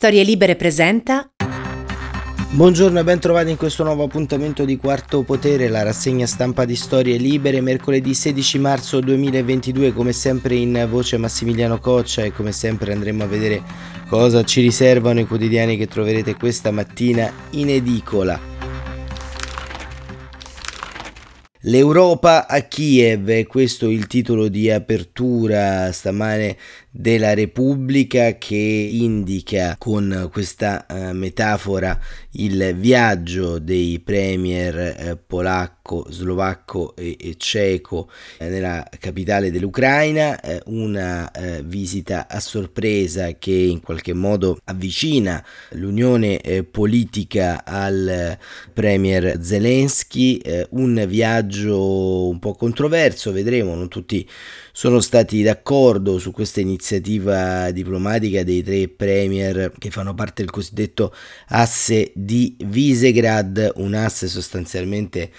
Storie Libere presenta. Buongiorno e ben trovati in questo nuovo appuntamento di Quarto Potere, la rassegna stampa di Storie Libere, mercoledì 16 marzo 2022, come sempre in voce Massimiliano Coccia e come sempre andremo a vedere cosa ci riservano i quotidiani che troverete questa mattina in edicola. L'Europa a Kiev, questo è il titolo di apertura stamane della Repubblica che indica con questa uh, metafora il viaggio dei premier uh, polacco, slovacco e, e ceco uh, nella capitale dell'Ucraina, una visita a sorpresa che in qualche modo avvicina l'unione politica al premier Zelensky, un viaggio un po' controverso, vedremo, non tutti sono stati d'accordo su questa iniziativa diplomatica dei tre premier che fanno parte del cosiddetto asse di Visegrad, un asse sostanzialmente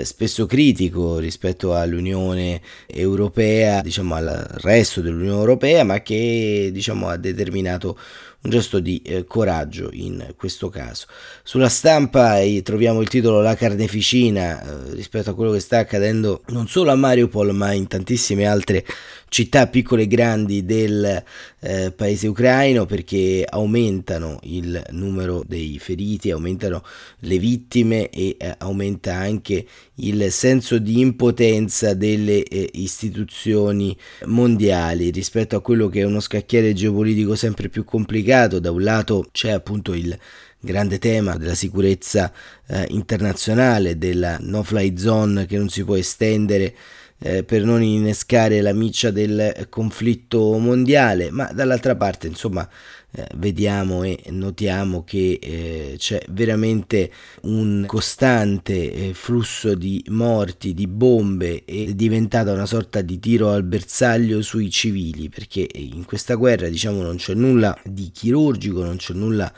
eh, spesso critico rispetto all'Unione Europea, diciamo al resto dell'Unione Europea, ma che diciamo ha determinato un gesto di eh, coraggio in questo caso. Sulla stampa eh, troviamo il titolo La carneficina eh, rispetto a quello che sta accadendo non solo a Mariupol ma in tantissime altre città piccole e grandi del eh, paese ucraino perché aumentano il numero dei feriti, aumentano le vittime e eh, aumenta anche il senso di impotenza delle eh, istituzioni mondiali rispetto a quello che è uno scacchiere geopolitico sempre più complicato. Da un lato c'è appunto il grande tema della sicurezza eh, internazionale, della no-fly zone che non si può estendere eh, per non innescare la miccia del conflitto mondiale, ma dall'altra parte insomma eh, vediamo e notiamo che eh, c'è veramente un costante eh, flusso di morti, di bombe e è diventata una sorta di tiro al bersaglio sui civili perché in questa guerra diciamo non c'è nulla di chirurgico, non c'è nulla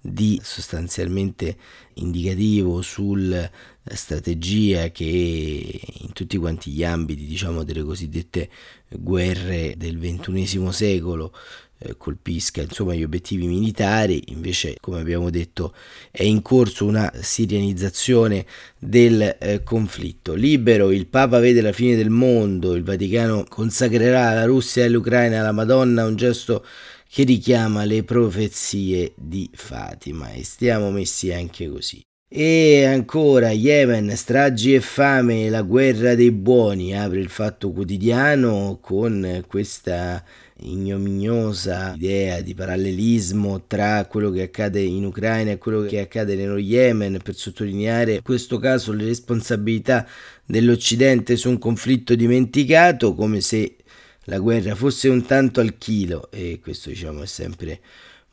di sostanzialmente indicativo sulla strategia che in tutti quanti gli ambiti diciamo delle cosiddette guerre del ventunesimo secolo eh, colpisca insomma gli obiettivi militari. Invece come abbiamo detto è in corso una sirianizzazione del eh, conflitto. Libero il Papa vede la fine del mondo il Vaticano consacrerà la Russia e l'Ucraina alla Madonna un gesto che richiama le profezie di Fatima. E stiamo messi anche così. E ancora Yemen, stragi e fame, la guerra dei buoni, apre il fatto quotidiano con questa ignominiosa idea di parallelismo tra quello che accade in Ucraina e quello che accade nello Yemen per sottolineare in questo caso le responsabilità dell'Occidente su un conflitto dimenticato come se la guerra fosse un tanto al chilo e questo diciamo è sempre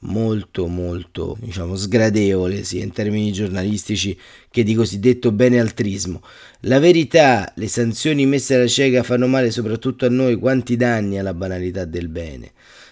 molto molto diciamo sgradevole sia in termini giornalistici che di cosiddetto benealtrismo. La verità, le sanzioni messe alla cieca fanno male soprattutto a noi, quanti danni alla banalità del bene.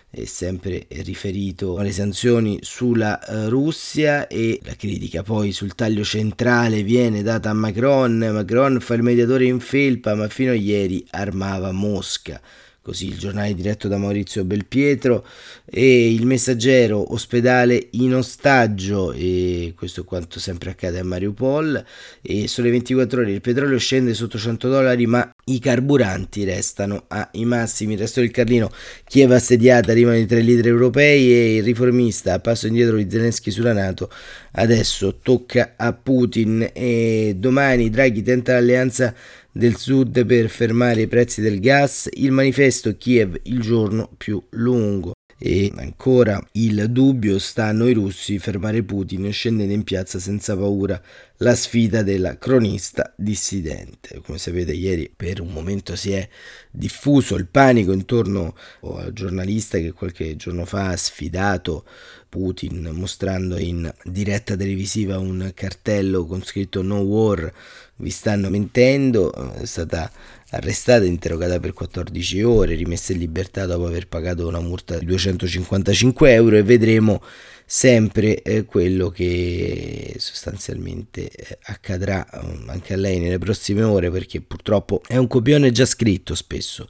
È sempre riferito alle sanzioni sulla uh, Russia e la critica poi sul taglio centrale viene data a Macron. Macron fa il mediatore in felpa, ma fino a ieri armava Mosca così il giornale diretto da Maurizio Belpietro e il messaggero ospedale in ostaggio e questo è quanto sempre accade a Mariupol e sulle 24 ore il petrolio scende sotto 100 dollari ma i carburanti restano ai massimi. Il resto del Carlino Kiev assediata arrivano i tre leader europei e il riformista a passo indietro di Zelensky sulla Nato adesso tocca a Putin. E domani Draghi tenta l'alleanza del Sud per fermare i prezzi del gas, il manifesto Kiev il giorno più lungo. E ancora il dubbio sta a noi russi fermare Putin scendendo in piazza senza paura la sfida della cronista dissidente. Come sapete ieri per un momento si è diffuso il panico intorno al giornalista che qualche giorno fa ha sfidato Putin mostrando in diretta televisiva un cartello con scritto No War, vi stanno mentendo, è stata arrestata e interrogata per 14 ore, rimessa in libertà dopo aver pagato una multa di 255 euro e vedremo sempre eh, quello che sostanzialmente eh, accadrà um, anche a lei nelle prossime ore perché purtroppo è un copione già scritto spesso.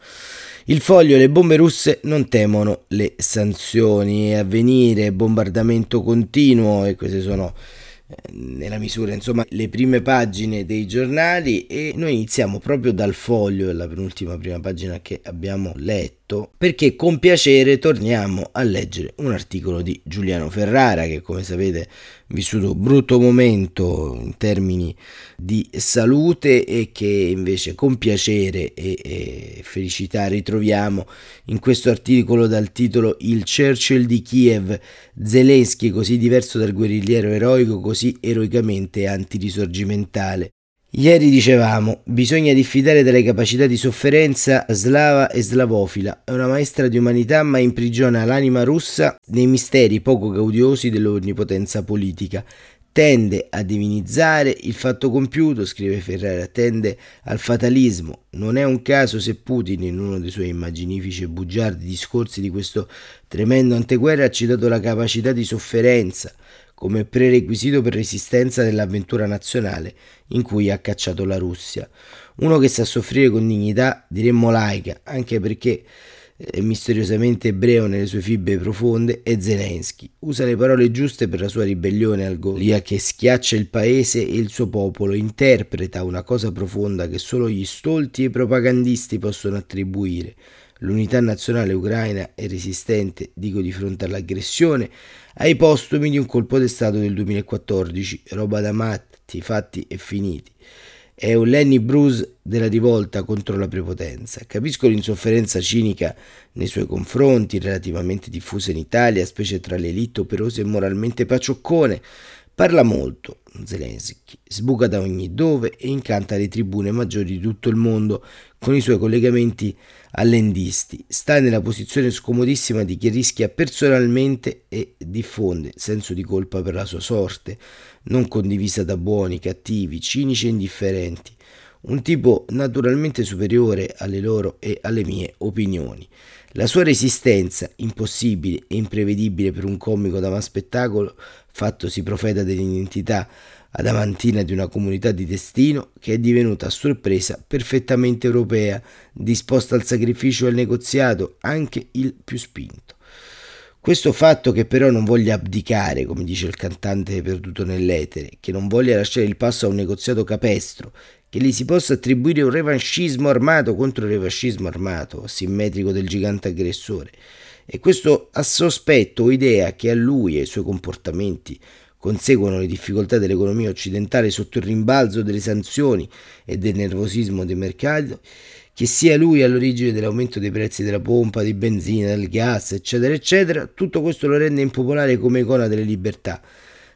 Il foglio le bombe russe non temono le sanzioni, è avvenire bombardamento continuo e queste sono nella misura insomma le prime pagine dei giornali e noi iniziamo proprio dal foglio, la penultima prima pagina che abbiamo letto, perché con piacere torniamo a leggere un articolo di Giuliano Ferrara che come sapete vissuto un brutto momento in termini di salute e che invece con piacere e, e, felicità ritroviamo in questo articolo dal titolo Il Churchill di Kiev, Zelensky così diverso dal guerrigliero eroico, così eroicamente antirisorgimentale. Ieri dicevamo, bisogna diffidare dalle capacità di sofferenza slava e slavofila. È una maestra di umanità ma imprigiona l'anima russa nei misteri poco gaudiosi dell'onnipotenza politica. Tende a divinizzare il fatto compiuto, scrive Ferrara, tende al fatalismo. Non è un caso se Putin, in uno dei suoi immaginifici e bugiardi discorsi di questo tremendo anteguerra, ha citato la capacità di sofferenza come prerequisito per resistenza dell'avventura nazionale in cui ha cacciato la Russia. Uno che sa soffrire con dignità, diremmo laica, anche perché è misteriosamente ebreo nelle sue fibre profonde, è Zelensky. Usa le parole giuste per la sua ribellione al Golia che schiaccia il paese e il suo popolo, interpreta una cosa profonda che solo gli stolti e i propagandisti possono attribuire. L'unità nazionale ucraina è resistente, dico di fronte all'aggressione, ai postumi di un colpo d'Estato del 2014, roba da matti, fatti e finiti. È un Lenny Bruce della rivolta contro la prepotenza. Capisco l'insofferenza cinica nei suoi confronti, relativamente diffusa in Italia, specie tra le elite operose e moralmente pacioccone. Parla molto, Zelensky, sbuca da ogni dove e incanta le tribune maggiori di tutto il mondo con i suoi collegamenti allendisti. Sta nella posizione scomodissima di chi rischia personalmente e diffonde senso di colpa per la sua sorte, non condivisa da buoni, cattivi, cinici e indifferenti. Un tipo naturalmente superiore alle loro e alle mie opinioni. La sua resistenza, impossibile e imprevedibile per un comico da spettacolo, fattosi profeta dell'identità adamantina di una comunità di destino che è divenuta a sorpresa perfettamente europea, disposta al sacrificio e al negoziato, anche il più spinto. Questo fatto che però non voglia abdicare, come dice il cantante perduto nell'etere, che non voglia lasciare il passo a un negoziato capestro, che gli si possa attribuire un revanchismo armato contro il revanchismo armato, simmetrico del gigante aggressore, e questo a sospetto o idea che a lui e ai suoi comportamenti conseguono le difficoltà dell'economia occidentale sotto il rimbalzo delle sanzioni e del nervosismo dei mercati, che sia lui all'origine dell'aumento dei prezzi della pompa, di benzina, del gas, eccetera, eccetera, tutto questo lo rende impopolare come icona delle libertà.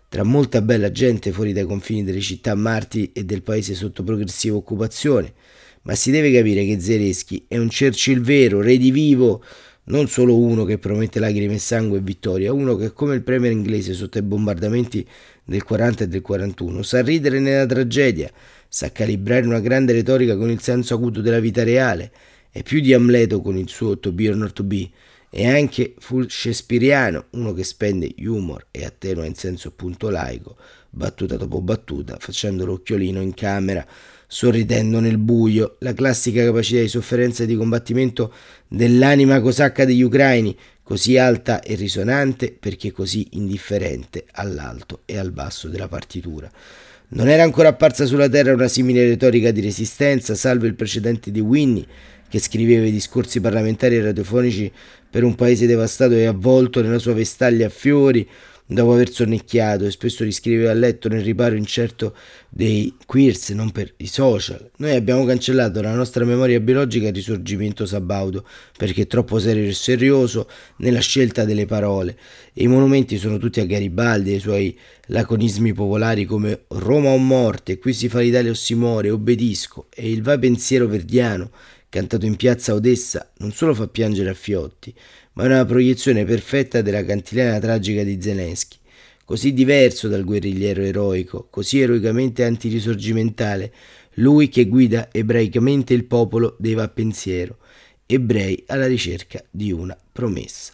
Tra molta bella gente fuori dai confini delle città marti e del paese sotto progressiva occupazione, ma si deve capire che Zereschi è un Churchill vero, redivivo, non solo uno che promette lacrime e sangue e vittoria, uno che come il premier inglese sotto i bombardamenti del 40 e del 41 sa ridere nella tragedia, sa calibrare una grande retorica con il senso acuto della vita reale, è più di Amleto con il suo To be or not to be, è anche full shakespeariano, uno che spende humor e attenua in senso appunto laico, battuta dopo battuta, facendo l'occhiolino in camera sorridendo nel buio, la classica capacità di sofferenza e di combattimento dell'anima cosacca degli ucraini, così alta e risonante perché così indifferente all'alto e al basso della partitura. Non era ancora apparsa sulla terra una simile retorica di resistenza, salvo il precedente di Winnie, che scriveva i discorsi parlamentari e radiofonici per un paese devastato e avvolto nella sua vestaglia a fiori, dopo aver sonnecchiato e spesso riscriveva a letto nel riparo incerto dei queers, non per i social. Noi abbiamo cancellato dalla nostra memoria biologica il risorgimento sabaudo perché è troppo serio e serioso nella scelta delle parole e i monumenti sono tutti a Garibaldi e ai suoi laconismi popolari come Roma o morte, qui si fa l'Italia o si muore, obbedisco e il va pensiero verdiano cantato in piazza Odessa non solo fa piangere a fiotti, ma una proiezione perfetta della cantilena tragica di Zelensky, così diverso dal guerrigliero eroico, così eroicamente antirisorgimentale, lui che guida ebraicamente il popolo dei va pensiero, ebrei alla ricerca di una promessa.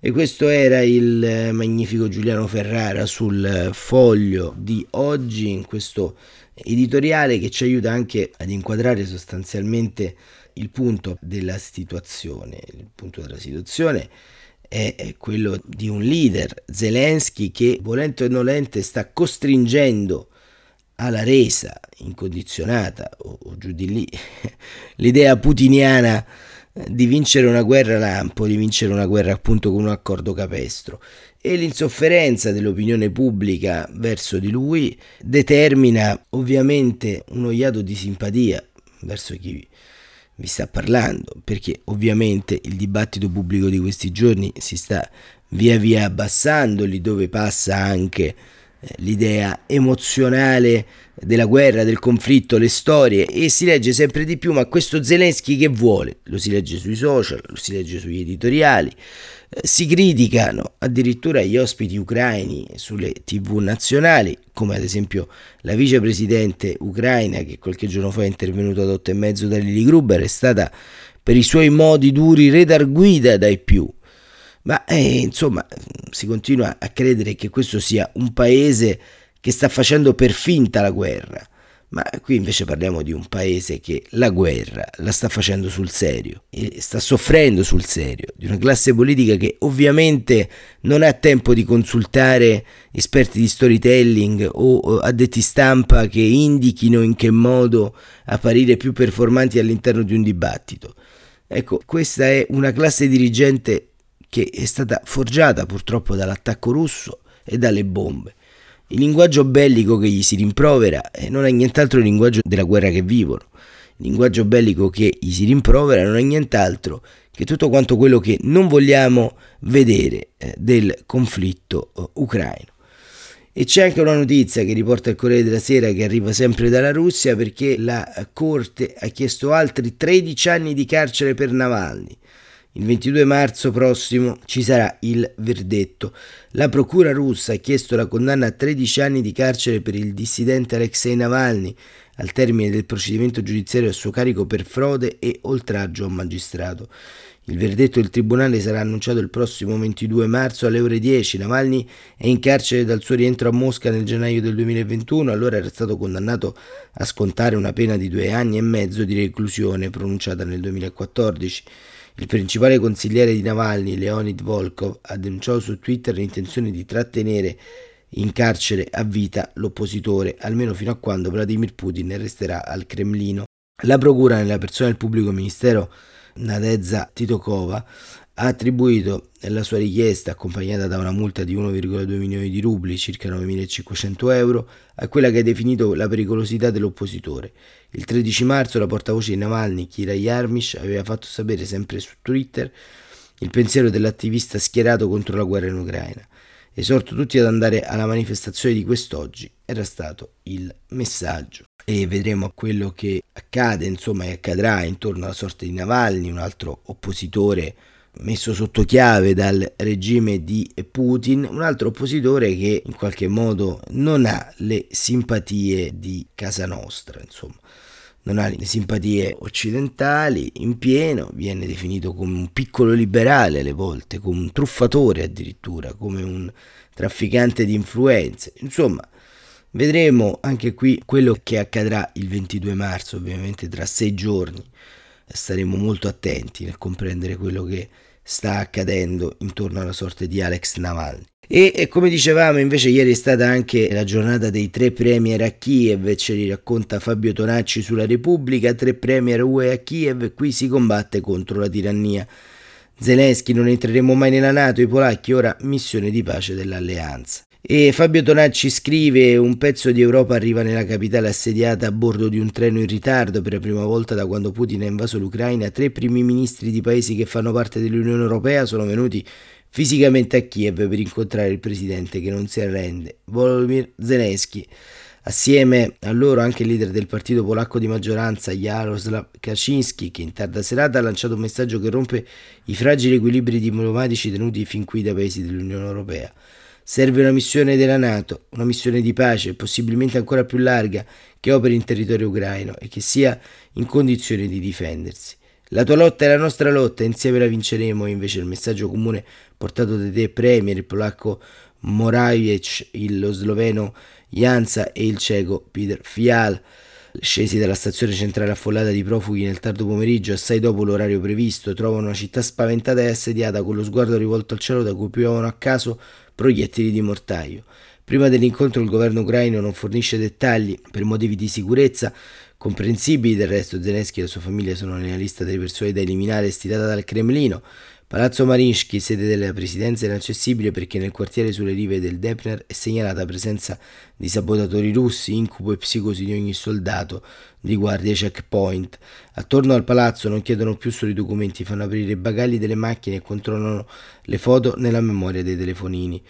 E questo era il magnifico Giuliano Ferrara sul foglio di oggi in questo editoriale che ci aiuta anche ad inquadrare sostanzialmente il punto della situazione? Il punto della situazione è quello di un leader, Zelensky, che volente o nolente sta costringendo alla resa incondizionata o, o giù di lì l'idea putiniana di vincere una guerra lampo, di vincere una guerra appunto con un accordo capestro e l'insofferenza dell'opinione pubblica verso di lui determina ovviamente un oiato di simpatia verso chi vi sta parlando, perché ovviamente il dibattito pubblico di questi giorni si sta via via abbassando, lì dove passa anche eh, l'idea emozionale della guerra, del conflitto, le storie e si legge sempre di più, ma questo Zelensky che vuole? Lo si legge sui social, lo si legge sugli editoriali, si criticano addirittura gli ospiti ucraini sulle tv nazionali, come ad esempio la vicepresidente ucraina che qualche giorno fa è intervenuta ad otto e mezzo da Lili Gruber, è stata per i suoi modi duri redarguita dai più. Ma eh, insomma si continua a credere che questo sia un paese che sta facendo per finta la guerra. Ma qui invece parliamo di un paese che la guerra la sta facendo sul serio e sta soffrendo sul serio, di una classe politica che ovviamente non ha tempo di consultare esperti di storytelling o addetti stampa che indichino in che modo apparire più performanti all'interno di un dibattito. Ecco, questa è una classe dirigente che è stata forgiata purtroppo dall'attacco russo e dalle bombe il linguaggio bellico che gli si rimprovera eh, non è nient'altro il linguaggio della guerra che vivono. Il linguaggio bellico che gli si rimprovera non è nient'altro che tutto quanto quello che non vogliamo vedere eh, del conflitto eh, ucraino. E c'è anche una notizia che riporta il Corriere della Sera che arriva sempre dalla Russia perché la Corte ha chiesto altri 13 anni di carcere per Navalny. Il 22 marzo prossimo ci sarà il verdetto. La procura russa ha chiesto la condanna a 13 anni di carcere per il dissidente Alexei Navalny al termine del procedimento giudiziario a suo carico per frode e oltraggio a magistrato. Il verdetto del tribunale sarà annunciato il prossimo 22 marzo alle ore 10. Navalny è in carcere dal suo rientro a Mosca nel gennaio del 2021, allora era stato condannato a scontare una pena di due anni e mezzo di reclusione pronunciata nel 2014. Il principale consigliere di Navalny, Leonid Volkov, ha denunciato su Twitter l'intenzione di trattenere in carcere a vita l'oppositore, almeno fino a quando Vladimir Putin resterà al Cremlino. La procura, nella persona del pubblico ministero Nadezza Titokova, ha attribuito la sua richiesta, accompagnata da una multa di 1,2 milioni di rubli, circa 9.500 euro, a quella che ha definito la pericolosità dell'oppositore. Il 13 marzo la portavoce di Navalny, Kira Yarmish, aveva fatto sapere sempre su Twitter il pensiero dell'attivista schierato contro la guerra in Ucraina. Esorto tutti ad andare alla manifestazione di quest'oggi, era stato il messaggio. E vedremo quello che accade, insomma, e accadrà intorno alla sorte di Navalny, un altro oppositore messo sotto chiave dal regime di Putin, un altro oppositore che in qualche modo non ha le simpatie di casa nostra, insomma. Non ha le simpatie occidentali in pieno, viene definito come un piccolo liberale alle volte, come un truffatore addirittura, come un trafficante di influenze. Insomma, vedremo anche qui quello che accadrà il 22 marzo, ovviamente tra sei giorni staremo molto attenti nel comprendere quello che sta accadendo intorno alla sorte di Alex Navalny. E, e, come dicevamo invece ieri è stata anche la giornata dei tre premier a Kiev, ce li racconta Fabio Tonacci sulla Repubblica, tre premier UE a Kiev, qui si combatte contro la tirannia. Zelensky non entreremo mai nella Nato, i polacchi ora missione di pace dell'alleanza. E Fabio Tonacci scrive: Un pezzo di Europa arriva nella capitale assediata a bordo di un treno in ritardo. Per la prima volta da quando Putin ha invaso l'Ucraina, tre primi ministri di paesi che fanno parte dell'Unione Europea sono venuti fisicamente a Kiev per incontrare il presidente che non si arrende, Volodymyr Zelensky. Assieme a loro anche il leader del partito polacco di maggioranza, Jaroslaw Kaczynski, che in tarda serata ha lanciato un messaggio che rompe i fragili equilibri diplomatici tenuti fin qui dai paesi dell'Unione Europea. Serve una missione della Nato, una missione di pace, possibilmente ancora più larga, che operi in territorio ucraino e che sia in condizioni di difendersi. La tua lotta è la nostra lotta, insieme la vinceremo, invece il messaggio comune portato dai tre premier, il polacco Morawiecz, lo sloveno Jansa e il ceco Peter Fial. Scesi dalla stazione centrale affollata di profughi nel tardo pomeriggio, assai dopo l'orario previsto, trovano una città spaventata e assediata con lo sguardo rivolto al cielo da cui piovano a caso proiettili di mortaio. Prima dell'incontro il governo ucraino non fornisce dettagli per motivi di sicurezza comprensibili, del resto Zelensky e la sua famiglia sono nella lista delle persone da eliminare stilata dal Cremlino. Palazzo Marinsky, sede della presidenza, è inaccessibile perché nel quartiere sulle rive del Depner è segnalata presenza di sabotatori russi, incubo e psicosi di ogni soldato di guardia checkpoint. Attorno al palazzo non chiedono più solo i documenti, fanno aprire i bagagli delle macchine e controllano le foto nella memoria dei telefonini.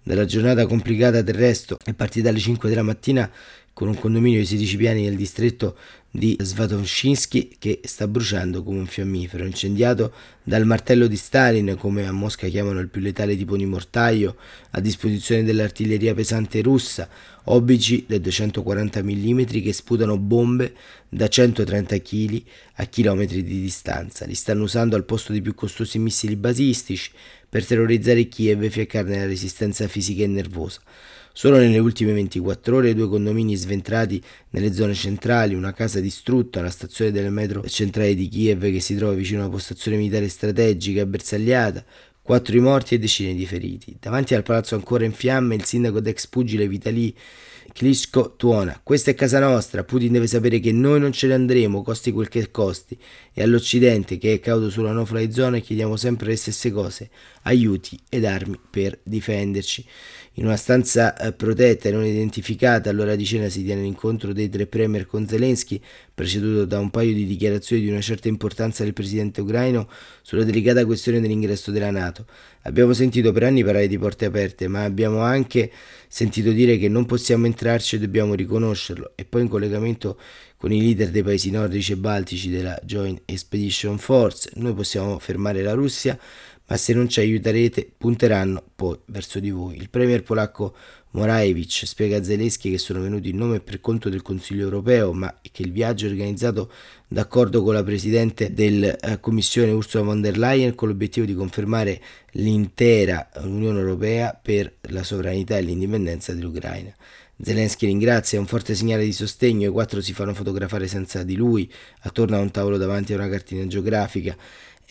Dalla giornata complicata del resto è partita alle 5 della mattina con un condominio di 16 piani nel distretto di Svatonshinsky che sta bruciando come un fiammifero, incendiato dal martello di Stalin, come a Mosca chiamano il più letale tipo di mortaio, a disposizione dell'artiglieria pesante russa, obici da 240 mm che sputano bombe da 130 kg a chilometri di distanza. Li stanno usando al posto dei più costosi missili basistici per terrorizzare Kiev e fiaccarne la resistenza fisica e nervosa. Solo nelle ultime 24 ore due condomini sventrati nelle zone centrali, una casa distrutta, la stazione del metro centrale di Kiev che si trova vicino a una postazione militare strategica bersagliata, quattro morti e decine di feriti. Davanti al palazzo ancora in fiamme il sindaco d'ex pugile Vitali Klitschko tuona. Questa è casa nostra, Putin deve sapere che noi non ce ne andremo, costi quel che costi. E all'Occidente, che è cauto sulla no-fly zone, chiediamo sempre le stesse cose, aiuti ed armi per difenderci. In una stanza eh, protetta e non identificata all'ora di cena si tiene l'incontro dei tre premier con Zelensky, preceduto da un paio di dichiarazioni di una certa importanza del presidente ucraino sulla delicata questione dell'ingresso della Nato. Abbiamo sentito per anni parlare di porte aperte, ma abbiamo anche sentito dire che non possiamo entrarci e dobbiamo riconoscerlo. E poi in collegamento con i leader dei paesi nordici e baltici della Joint Expedition Force, noi possiamo fermare la Russia ma se non ci aiuterete punteranno poi verso di voi. Il premier polacco Moraevich spiega a Zelensky che sono venuti in nome e per conto del Consiglio europeo, ma che il viaggio è organizzato d'accordo con la Presidente della eh, Commissione Ursula von der Leyen con l'obiettivo di confermare l'intera Unione Europea per la sovranità e l'indipendenza dell'Ucraina. Zelensky ringrazia, è un forte segnale di sostegno, i quattro si fanno fotografare senza di lui, attorno a un tavolo davanti a una cartina geografica.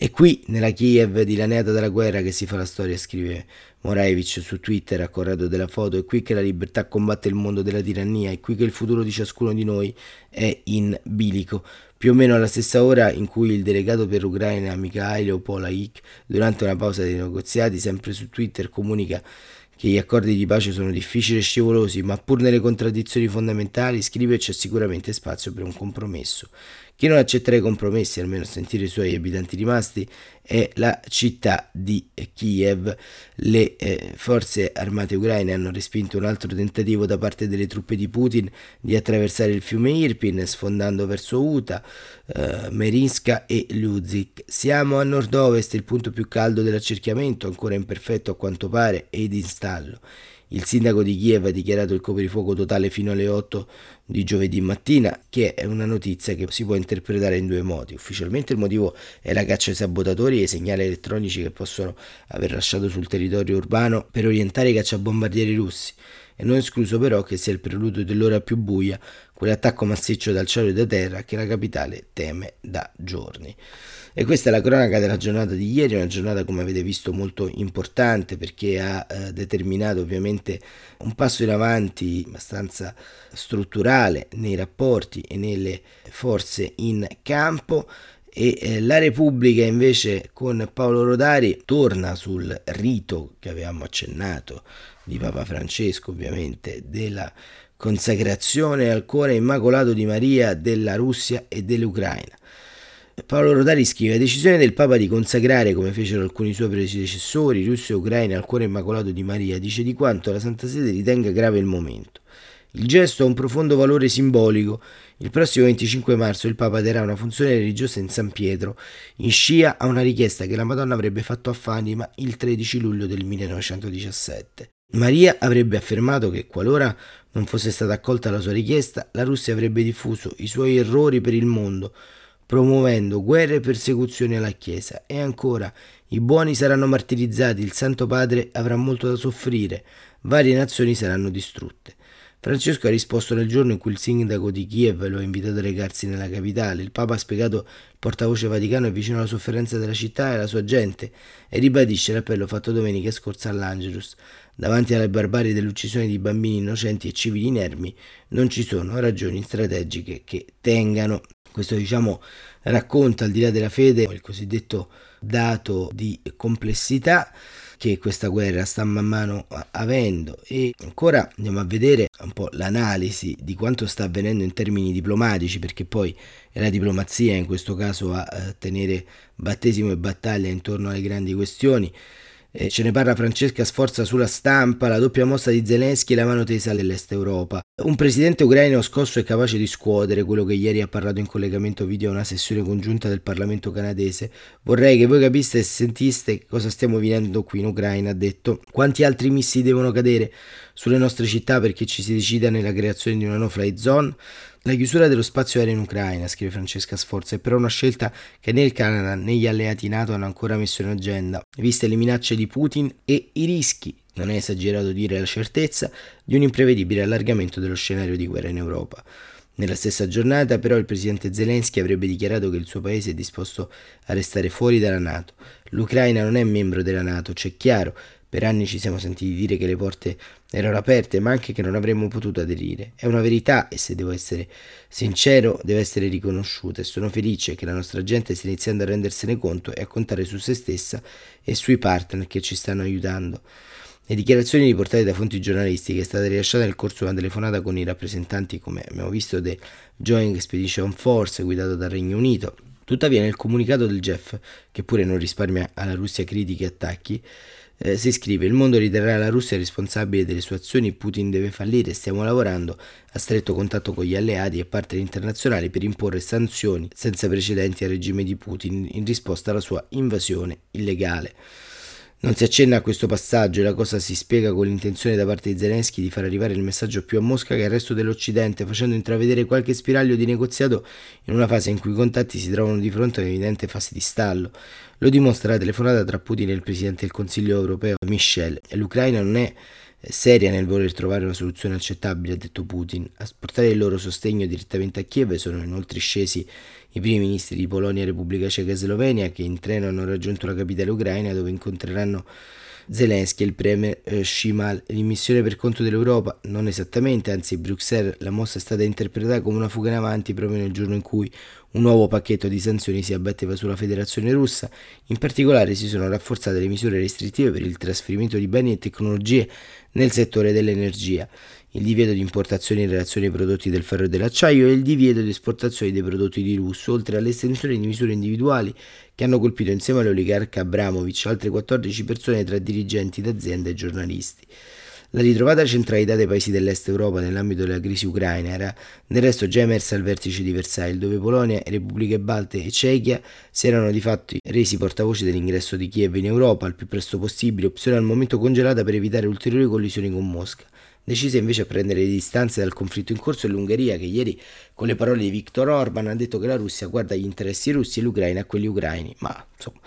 È qui, nella Kiev dilaniata dalla guerra, che si fa la storia, scrive Moraevich su Twitter a corredo della foto. È qui che la libertà combatte il mondo della tirannia, è qui che il futuro di ciascuno di noi è in bilico. Più o meno alla stessa ora in cui il delegato per l'Ucraina Mikhailo Polaik, durante una pausa dei negoziati, sempre su Twitter comunica che gli accordi di pace sono difficili e scivolosi, ma pur nelle contraddizioni fondamentali, scrive c'è sicuramente spazio per un compromesso. Chi non accetterà i compromessi, almeno a sentire i suoi abitanti rimasti, è la città di Kiev. Le eh, forze armate ucraine hanno respinto un altro tentativo da parte delle truppe di Putin di attraversare il fiume Irpin, sfondando verso Uta, eh, Merinska e Luzik. Siamo a nord-ovest, il punto più caldo dell'accerchiamento, ancora imperfetto a quanto pare, ed in stallo. Il sindaco di Kiev ha dichiarato il coprifuoco totale fino alle 8 di giovedì mattina, che è una notizia che si può interpretare in due modi. Ufficialmente il motivo è la caccia ai sabotatori e ai segnali elettronici che possono aver lasciato sul territorio urbano per orientare i cacciabombardieri russi. E non escluso però che sia il preludio dell'ora più buia, quell'attacco massiccio dal cielo e da terra che la capitale teme da giorni. E questa è la cronaca della giornata di ieri, una giornata come avete visto molto importante perché ha eh, determinato ovviamente un passo in avanti abbastanza strutturale nei rapporti e nelle forze in campo e eh, la Repubblica invece con Paolo Rodari torna sul rito che avevamo accennato di Papa Francesco ovviamente della consacrazione al cuore immacolato di Maria della Russia e dell'Ucraina. Paolo Rodari scrive: La decisione del Papa di consacrare, come fecero alcuni suoi predecessori, Russia e Ucraina, al cuore immacolato di Maria, dice di quanto la Santa Sede ritenga grave il momento. Il gesto ha un profondo valore simbolico. Il prossimo 25 marzo il Papa darà una funzione religiosa in San Pietro, in scia a una richiesta che la Madonna avrebbe fatto a Fatima il 13 luglio del 1917. Maria avrebbe affermato che qualora non fosse stata accolta la sua richiesta, la Russia avrebbe diffuso i suoi errori per il mondo, promuovendo guerre e persecuzioni alla Chiesa. E ancora, i buoni saranno martirizzati, il Santo Padre avrà molto da soffrire, varie nazioni saranno distrutte. Francesco ha risposto nel giorno in cui il sindaco di Kiev lo ha invitato a recarsi nella capitale. Il Papa ha spiegato il portavoce vaticano è vicino alla sofferenza della città e alla sua gente e ribadisce l'appello fatto domenica scorsa all'Angelus. Davanti alle barbarie dell'uccisione di bambini innocenti e civili inermi non ci sono ragioni strategiche che tengano. Questo diciamo racconta al di là della fede il cosiddetto dato di complessità che questa guerra sta man mano avendo. E ancora andiamo a vedere un po' l'analisi di quanto sta avvenendo in termini diplomatici perché poi è la diplomazia in questo caso a tenere battesimo e battaglia intorno alle grandi questioni eh, ce ne parla Francesca Sforza sulla stampa, la doppia mossa di Zelensky e la mano tesa dell'Est Europa. Un presidente ucraino scosso e capace di scuotere quello che ieri ha parlato in collegamento video a una sessione congiunta del Parlamento canadese. Vorrei che voi capiste e sentiste cosa stiamo vivendo qui in Ucraina, ha detto. Quanti altri missili devono cadere sulle nostre città perché ci si decida nella creazione di una no-fly zone? La chiusura dello spazio aereo in Ucraina, scrive Francesca Sforza, è però una scelta che né il Canada né gli alleati NATO hanno ancora messo in agenda, viste le minacce di Putin e i rischi, non è esagerato dire la certezza, di un imprevedibile allargamento dello scenario di guerra in Europa. Nella stessa giornata però il presidente Zelensky avrebbe dichiarato che il suo paese è disposto a restare fuori dalla Nato. L'Ucraina non è membro della Nato, c'è chiaro, per anni ci siamo sentiti dire che le porte erano aperte, ma anche che non avremmo potuto aderire. È una verità e se devo essere sincero deve essere riconosciuta e sono felice che la nostra gente stia iniziando a rendersene conto e a contare su se stessa e sui partner che ci stanno aiutando. Le dichiarazioni riportate da fonti giornalistiche è stata rilasciata nel corso di una telefonata con i rappresentanti, come abbiamo visto, del Joint Expedition Force guidato dal Regno Unito. Tuttavia nel comunicato del GEF, che pure non risparmia alla Russia critiche e attacchi, eh, si scrive il mondo riterrà la Russia responsabile delle sue azioni, Putin deve fallire, stiamo lavorando a stretto contatto con gli alleati e partner internazionali per imporre sanzioni senza precedenti al regime di Putin in risposta alla sua invasione illegale. Non si accenna a questo passaggio e la cosa si spiega con l'intenzione da parte di Zelensky di far arrivare il messaggio più a Mosca che al resto dell'Occidente, facendo intravedere qualche spiraglio di negoziato in una fase in cui i contatti si trovano di fronte a un'evidente fase di stallo. Lo dimostra la telefonata tra Putin e il Presidente del Consiglio europeo, Michel. L'Ucraina non è seria nel voler trovare una soluzione accettabile, ha detto Putin. A portare il loro sostegno direttamente a Kiev sono inoltre scesi i primi ministri di Polonia, Repubblica Ceca e Slovenia che in treno hanno raggiunto la capitale ucraina dove incontreranno Zelensky e il premier eh, Shimal in missione per conto dell'Europa, non esattamente, anzi Bruxelles la mossa è stata interpretata come una fuga in avanti proprio nel giorno in cui un nuovo pacchetto di sanzioni si abbatteva sulla federazione russa, in particolare si sono rafforzate le misure restrittive per il trasferimento di beni e tecnologie nel settore dell'energia, il divieto di importazione in relazione ai prodotti del ferro e dell'acciaio e il divieto di esportazione dei prodotti di lusso, oltre all'estensione di misure individuali che hanno colpito insieme all'oligarca Abramovic altre 14 persone tra dirigenti d'aziende e giornalisti. La ritrovata centralità dei paesi dell'est Europa nell'ambito della crisi ucraina era del resto già emersa al vertice di Versailles, dove Polonia, Repubbliche Balte e Cechia si erano di fatto resi portavoce dell'ingresso di Kiev in Europa al più presto possibile, opzione al momento congelata per evitare ulteriori collisioni con Mosca decise invece a prendere le distanze dal conflitto in corso l'Ungheria che ieri con le parole di Viktor Orban ha detto che la Russia guarda gli interessi russi e l'Ucraina a quelli ucraini, ma insomma,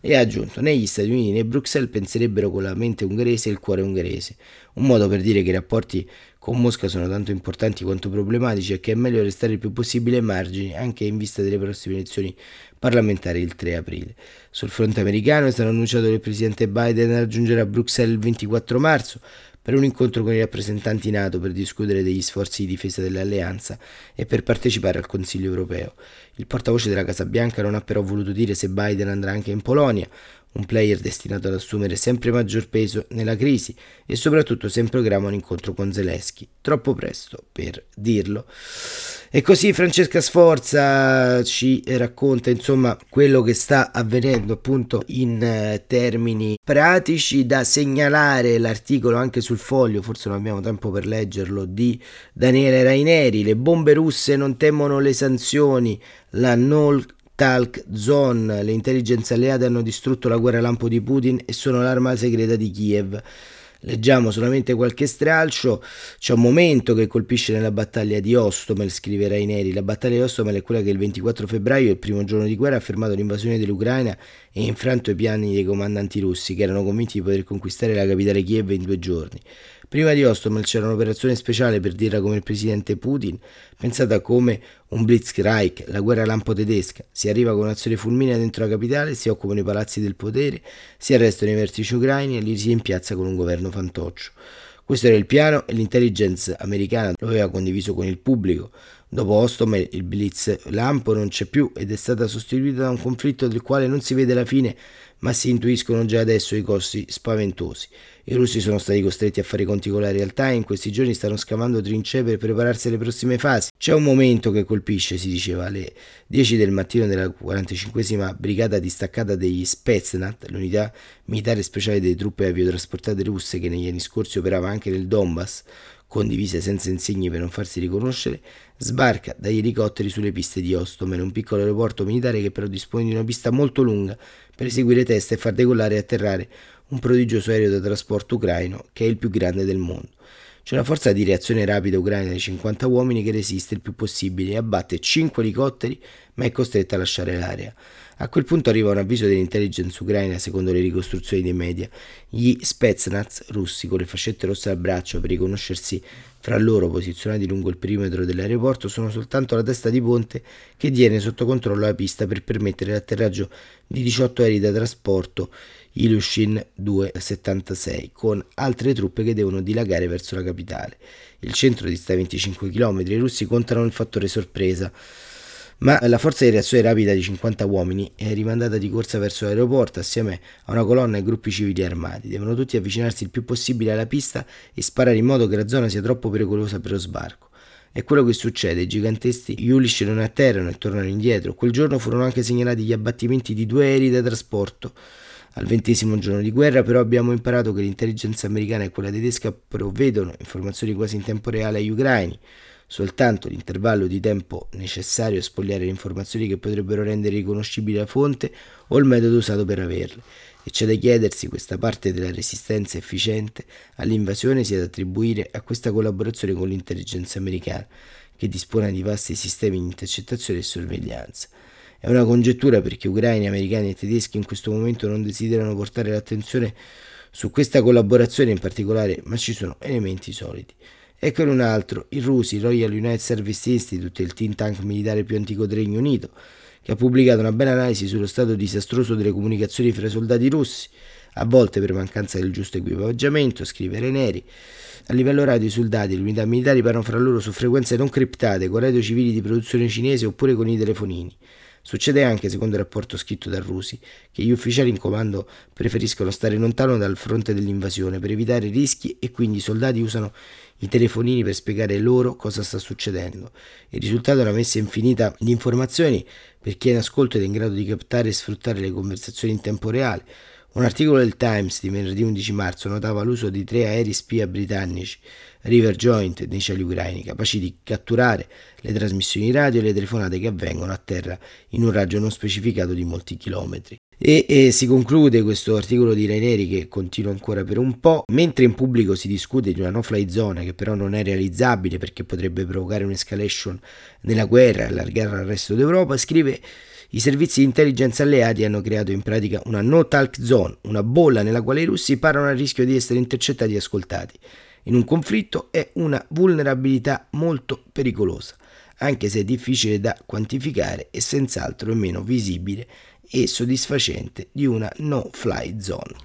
e ha aggiunto né gli Stati Uniti né Bruxelles penserebbero con la mente ungherese e il cuore ungherese, un modo per dire che i rapporti con Mosca sono tanto importanti quanto problematici e che è meglio restare il più possibile ai margini anche in vista delle prossime elezioni parlamentari il 3 aprile. Sul fronte americano è stato annunciato che il presidente Biden raggiungerà Bruxelles il 24 marzo per un incontro con i rappresentanti NATO per discutere degli sforzi di difesa dell'alleanza e per partecipare al Consiglio europeo. Il portavoce della Casa Bianca non ha però voluto dire se Biden andrà anche in Polonia, un player destinato ad assumere sempre maggior peso nella crisi e soprattutto se in programma un incontro con Zelensky. Troppo presto per dirlo. E così Francesca Sforza ci racconta insomma quello che sta avvenendo appunto in eh, termini pratici da segnalare l'articolo anche sul foglio, forse non abbiamo tempo per leggerlo, di Daniele Raineri, le bombe russe non temono le sanzioni, la null Talk Zone, le intelligenze alleate hanno distrutto la guerra lampo di Putin e sono l'arma segreta di Kiev. Leggiamo solamente qualche stralcio. C'è un momento che colpisce nella battaglia di Ostomel, scrive Raineri. La battaglia di Ostomel è quella che il 24 febbraio, il primo giorno di guerra, ha fermato l'invasione dell'Ucraina e infranto i piani dei comandanti russi, che erano convinti di poter conquistare la capitale Kiev in due giorni. Prima di Ostomel c'era un'operazione speciale per dirla come il presidente Putin, pensata come un Blitzkrieg, la guerra lampo tedesca. Si arriva con un'azione fulminea dentro la capitale, si occupano i palazzi del potere, si arrestano i vertici ucraini e li si impiazza con un governo fantoccio. Questo era il piano e l'intelligence americana lo aveva condiviso con il pubblico. Dopo Ostomel il Blitz lampo non c'è più ed è stata sostituita da un conflitto del quale non si vede la fine, ma si intuiscono già adesso i costi spaventosi. I russi sono stati costretti a fare conti con la realtà e in questi giorni stanno scavando trincee per prepararsi alle prossime fasi. C'è un momento che colpisce, si diceva, alle 10 del mattino della 45esima brigata distaccata degli Spetsnaz, l'unità militare speciale delle truppe aviotrasportate russe che negli anni scorsi operava anche nel Donbass, condivise senza insegni per non farsi riconoscere, sbarca dagli elicotteri sulle piste di Ostomel, un piccolo aeroporto militare che però dispone di una pista molto lunga per eseguire test e far decollare e atterrare un prodigioso aereo da trasporto ucraino che è il più grande del mondo. C'è una forza di reazione rapida ucraina di 50 uomini che resiste il più possibile e abbatte 5 elicotteri ma è costretta a lasciare l'area. A quel punto arriva un avviso dell'intelligence ucraina secondo le ricostruzioni dei media. Gli Spetsnaz russi con le fascette rosse al braccio per riconoscersi fra loro posizionati lungo il perimetro dell'aeroporto sono soltanto la testa di ponte che tiene sotto controllo la pista per permettere l'atterraggio di 18 aerei da trasporto Ilushin 276 con altre truppe che devono dilagare verso la capitale. Il centro dista 25 km e i russi contano il fattore sorpresa ma la forza di reazione rapida di 50 uomini è rimandata di corsa verso l'aeroporto assieme a una colonna e gruppi civili armati. Devono tutti avvicinarsi il più possibile alla pista e sparare in modo che la zona sia troppo pericolosa per lo sbarco. È quello che succede, i giganteschi Yulish non atterrano e tornano indietro. Quel giorno furono anche segnalati gli abbattimenti di due aerei da trasporto. Al ventesimo giorno di guerra però abbiamo imparato che l'intelligence americana e quella tedesca provvedono informazioni quasi in tempo reale agli ucraini. Soltanto l'intervallo di tempo necessario a spogliare le informazioni che potrebbero rendere riconoscibile la fonte o il metodo usato per averle. E c'è da chiedersi questa parte della resistenza efficiente all'invasione sia da attribuire a questa collaborazione con l'intelligenza americana, che dispone di vasti sistemi di intercettazione e sorveglianza. È una congettura perché ucraini, americani e tedeschi in questo momento non desiderano portare l'attenzione su questa collaborazione in particolare, ma ci sono elementi solidi. Eccone un altro, il RUSI, Royal United Service Institute, il think tank militare più antico del Regno Unito, che ha pubblicato una bella analisi sullo stato disastroso delle comunicazioni fra i soldati russi, a volte per mancanza del giusto equipaggiamento, scrivere neri. A livello radio i soldati e le unità militari parlano fra loro su frequenze non criptate, con radio civili di produzione cinese oppure con i telefonini. Succede anche, secondo il rapporto scritto da Rusi, che gli ufficiali in comando preferiscono stare lontano dal fronte dell'invasione per evitare rischi e quindi i soldati usano i telefonini per spiegare loro cosa sta succedendo. Il risultato è una messa infinita di informazioni per chi è in ascolto ed è in grado di captare e sfruttare le conversazioni in tempo reale. Un articolo del Times di venerdì 11 marzo notava l'uso di tre aerei spia britannici, River Joint, nei cieli ucraini, capaci di catturare le trasmissioni radio e le telefonate che avvengono a terra in un raggio non specificato di molti chilometri. E, e, si conclude questo articolo di Raineri che continua ancora per un po', mentre in pubblico si discute di una no-fly zone che però non è realizzabile perché potrebbe provocare un'escalation nella guerra e allargare al resto d'Europa, scrive i servizi di intelligence alleati hanno creato in pratica una no-talk zone, una bolla nella quale i russi parlano al rischio di essere intercettati e ascoltati. In un conflitto è una vulnerabilità molto pericolosa, anche se è difficile da quantificare e senz'altro è meno visibile e soddisfacente di una no-fly zone.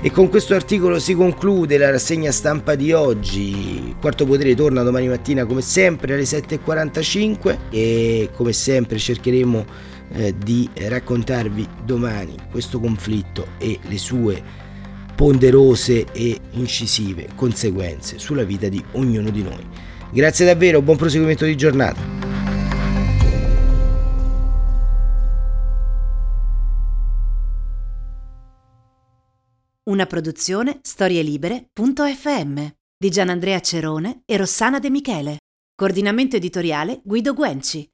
E con questo articolo si conclude la rassegna stampa di oggi. Quarto Potere torna domani mattina come sempre alle 7.45 e come sempre cercheremo eh, di raccontarvi domani questo conflitto e le sue ponderose e incisive conseguenze sulla vita di ognuno di noi. Grazie davvero, buon proseguimento di giornata. Una produzione storielibere.fm di Gianandrea Cerone e Rossana De Michele. Coordinamento editoriale Guido Guenci.